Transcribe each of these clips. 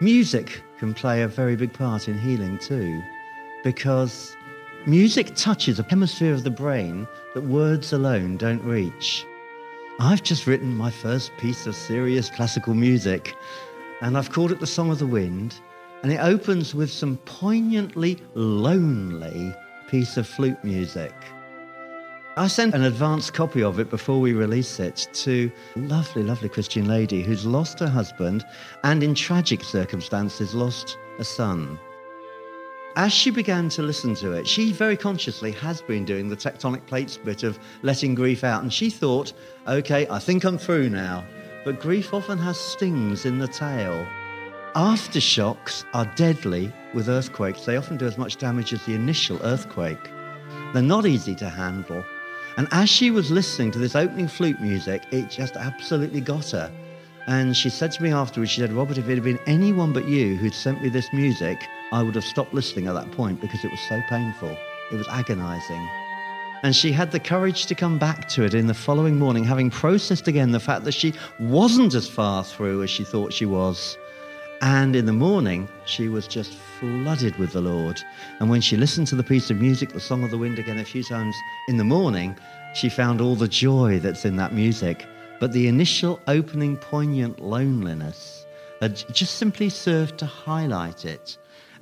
Music can play a very big part in healing too, because music touches a hemisphere of the brain that words alone don't reach. I've just written my first piece of serious classical music, and I've called it The Song of the Wind, and it opens with some poignantly lonely piece of flute music. I sent an advance copy of it before we release it to a lovely, lovely Christian lady who's lost her husband and, in tragic circumstances, lost a son. As she began to listen to it, she very consciously has been doing the tectonic plates bit of letting grief out, and she thought, okay, I think I'm through now. But grief often has stings in the tail. Aftershocks are deadly with earthquakes. They often do as much damage as the initial earthquake. They're not easy to handle. And as she was listening to this opening flute music, it just absolutely got her. And she said to me afterwards, she said, Robert, if it had been anyone but you who'd sent me this music, I would have stopped listening at that point because it was so painful. It was agonizing. And she had the courage to come back to it in the following morning, having processed again the fact that she wasn't as far through as she thought she was. And in the morning, she was just flooded with the Lord. And when she listened to the piece of music, the Song of the Wind, again a few times in the morning, she found all the joy that's in that music. But the initial opening, poignant loneliness had just simply served to highlight it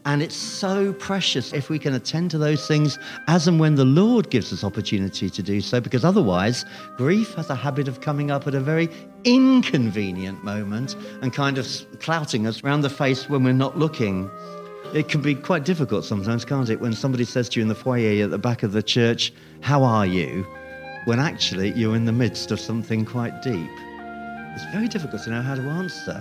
and it's so precious if we can attend to those things as and when the Lord gives us opportunity to do so, because otherwise, grief has a habit of coming up at a very inconvenient moment and kind of clouting us round the face when we're not looking. It can be quite difficult sometimes, can't it, when somebody says to you in the foyer at the back of the church, How are you? when actually you're in the midst of something quite deep. It's very difficult to know how to answer.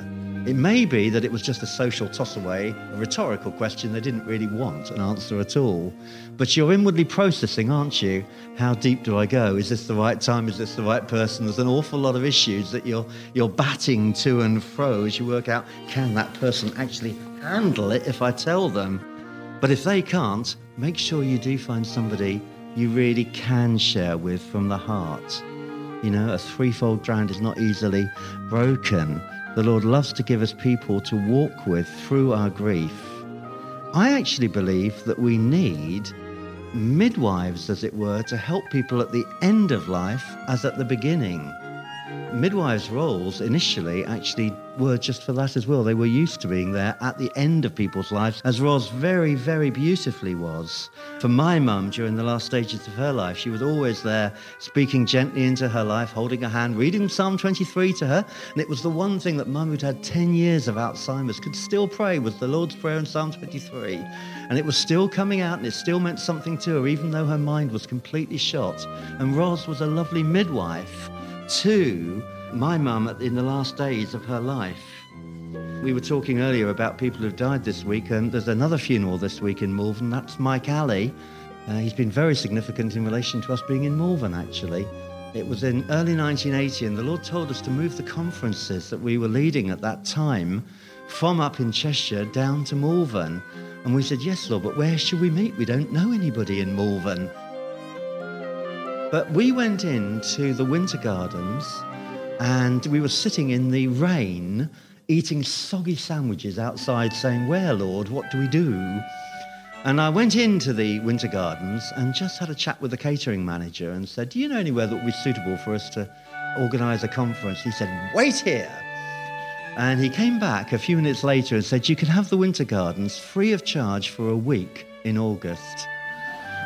It may be that it was just a social toss away, a rhetorical question they didn't really want an answer at all. But you're inwardly processing, aren't you? How deep do I go? Is this the right time? Is this the right person? There's an awful lot of issues that you're, you're batting to and fro as you work out can that person actually handle it if I tell them? But if they can't, make sure you do find somebody you really can share with from the heart. You know, a threefold ground is not easily broken. The Lord loves to give us people to walk with through our grief. I actually believe that we need midwives, as it were, to help people at the end of life as at the beginning midwives' roles initially actually were just for that as well. They were used to being there at the end of people's lives, as Ros very, very beautifully was. For my mum, during the last stages of her life, she was always there speaking gently into her life, holding her hand, reading Psalm 23 to her. And it was the one thing that mum, who'd had 10 years of Alzheimer's, could still pray was the Lord's Prayer in Psalm 23. And it was still coming out and it still meant something to her, even though her mind was completely shot. And Ros was a lovely midwife to my mum in the last days of her life. We were talking earlier about people who've died this week, and there's another funeral this week in Malvern. That's Mike Alley. Uh, he's been very significant in relation to us being in Malvern, actually. It was in early 1980, and the Lord told us to move the conferences that we were leading at that time from up in Cheshire down to Malvern. And we said, Yes, Lord, but where should we meet? We don't know anybody in Malvern. But we went into the Winter Gardens and we were sitting in the rain eating soggy sandwiches outside saying, Where, Lord, what do we do? And I went into the Winter Gardens and just had a chat with the catering manager and said, Do you know anywhere that would be suitable for us to organise a conference? He said, Wait here. And he came back a few minutes later and said, You can have the Winter Gardens free of charge for a week in August.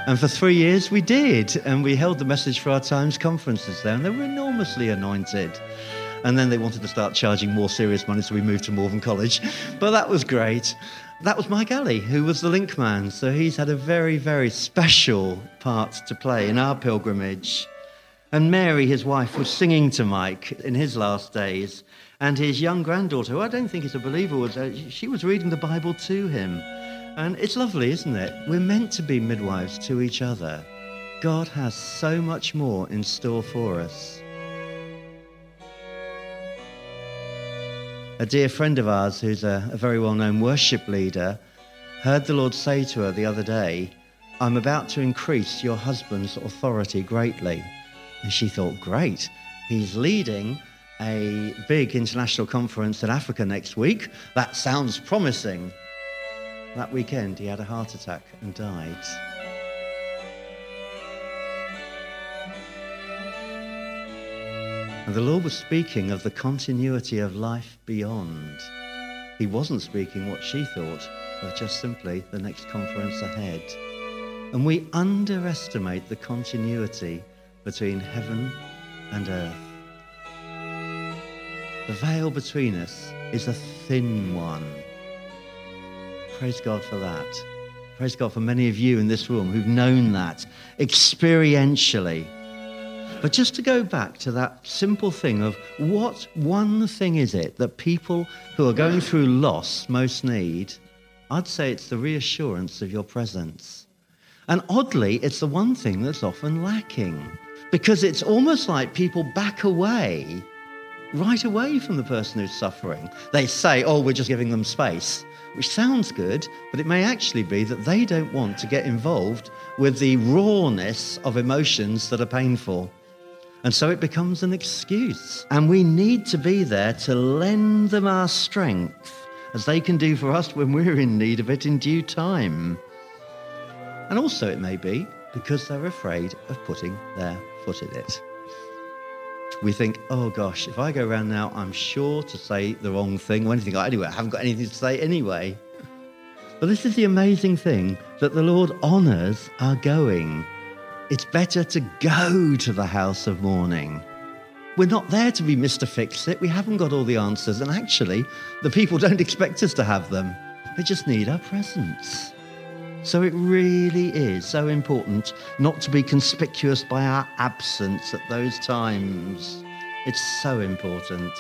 And for three years we did. And we held the message for our Times conferences there, and they were enormously anointed. And then they wanted to start charging more serious money, so we moved to Malvern College. But that was great. That was Mike Alley, who was the link man. So he's had a very, very special part to play in our pilgrimage. And Mary, his wife, was singing to Mike in his last days. And his young granddaughter, who I don't think is a believer, was, uh, she was reading the Bible to him. And it's lovely, isn't it? We're meant to be midwives to each other. God has so much more in store for us. A dear friend of ours, who's a, a very well known worship leader, heard the Lord say to her the other day, I'm about to increase your husband's authority greatly. And she thought, great, he's leading a big international conference in Africa next week. That sounds promising. That weekend, he had a heart attack and died. And the Lord was speaking of the continuity of life beyond. He wasn't speaking what she thought, but just simply the next conference ahead. And we underestimate the continuity between heaven and earth. The veil between us is a thin one. Praise God for that. Praise God for many of you in this room who've known that experientially but just to go back to that simple thing of what one thing is it that people who are going through loss most need, I'd say it's the reassurance of your presence. And oddly, it's the one thing that's often lacking because it's almost like people back away right away from the person who's suffering. They say, oh, we're just giving them space, which sounds good, but it may actually be that they don't want to get involved with the rawness of emotions that are painful. And so it becomes an excuse. And we need to be there to lend them our strength, as they can do for us when we're in need of it in due time. And also, it may be because they're afraid of putting their foot in it. We think, oh gosh, if I go around now, I'm sure to say the wrong thing or anything. Anyway, I haven't got anything to say anyway. But this is the amazing thing that the Lord honours our going. It's better to go to the house of mourning. We're not there to be Mr. Fix It. We haven't got all the answers. And actually, the people don't expect us to have them. They just need our presence. So it really is so important not to be conspicuous by our absence at those times. It's so important.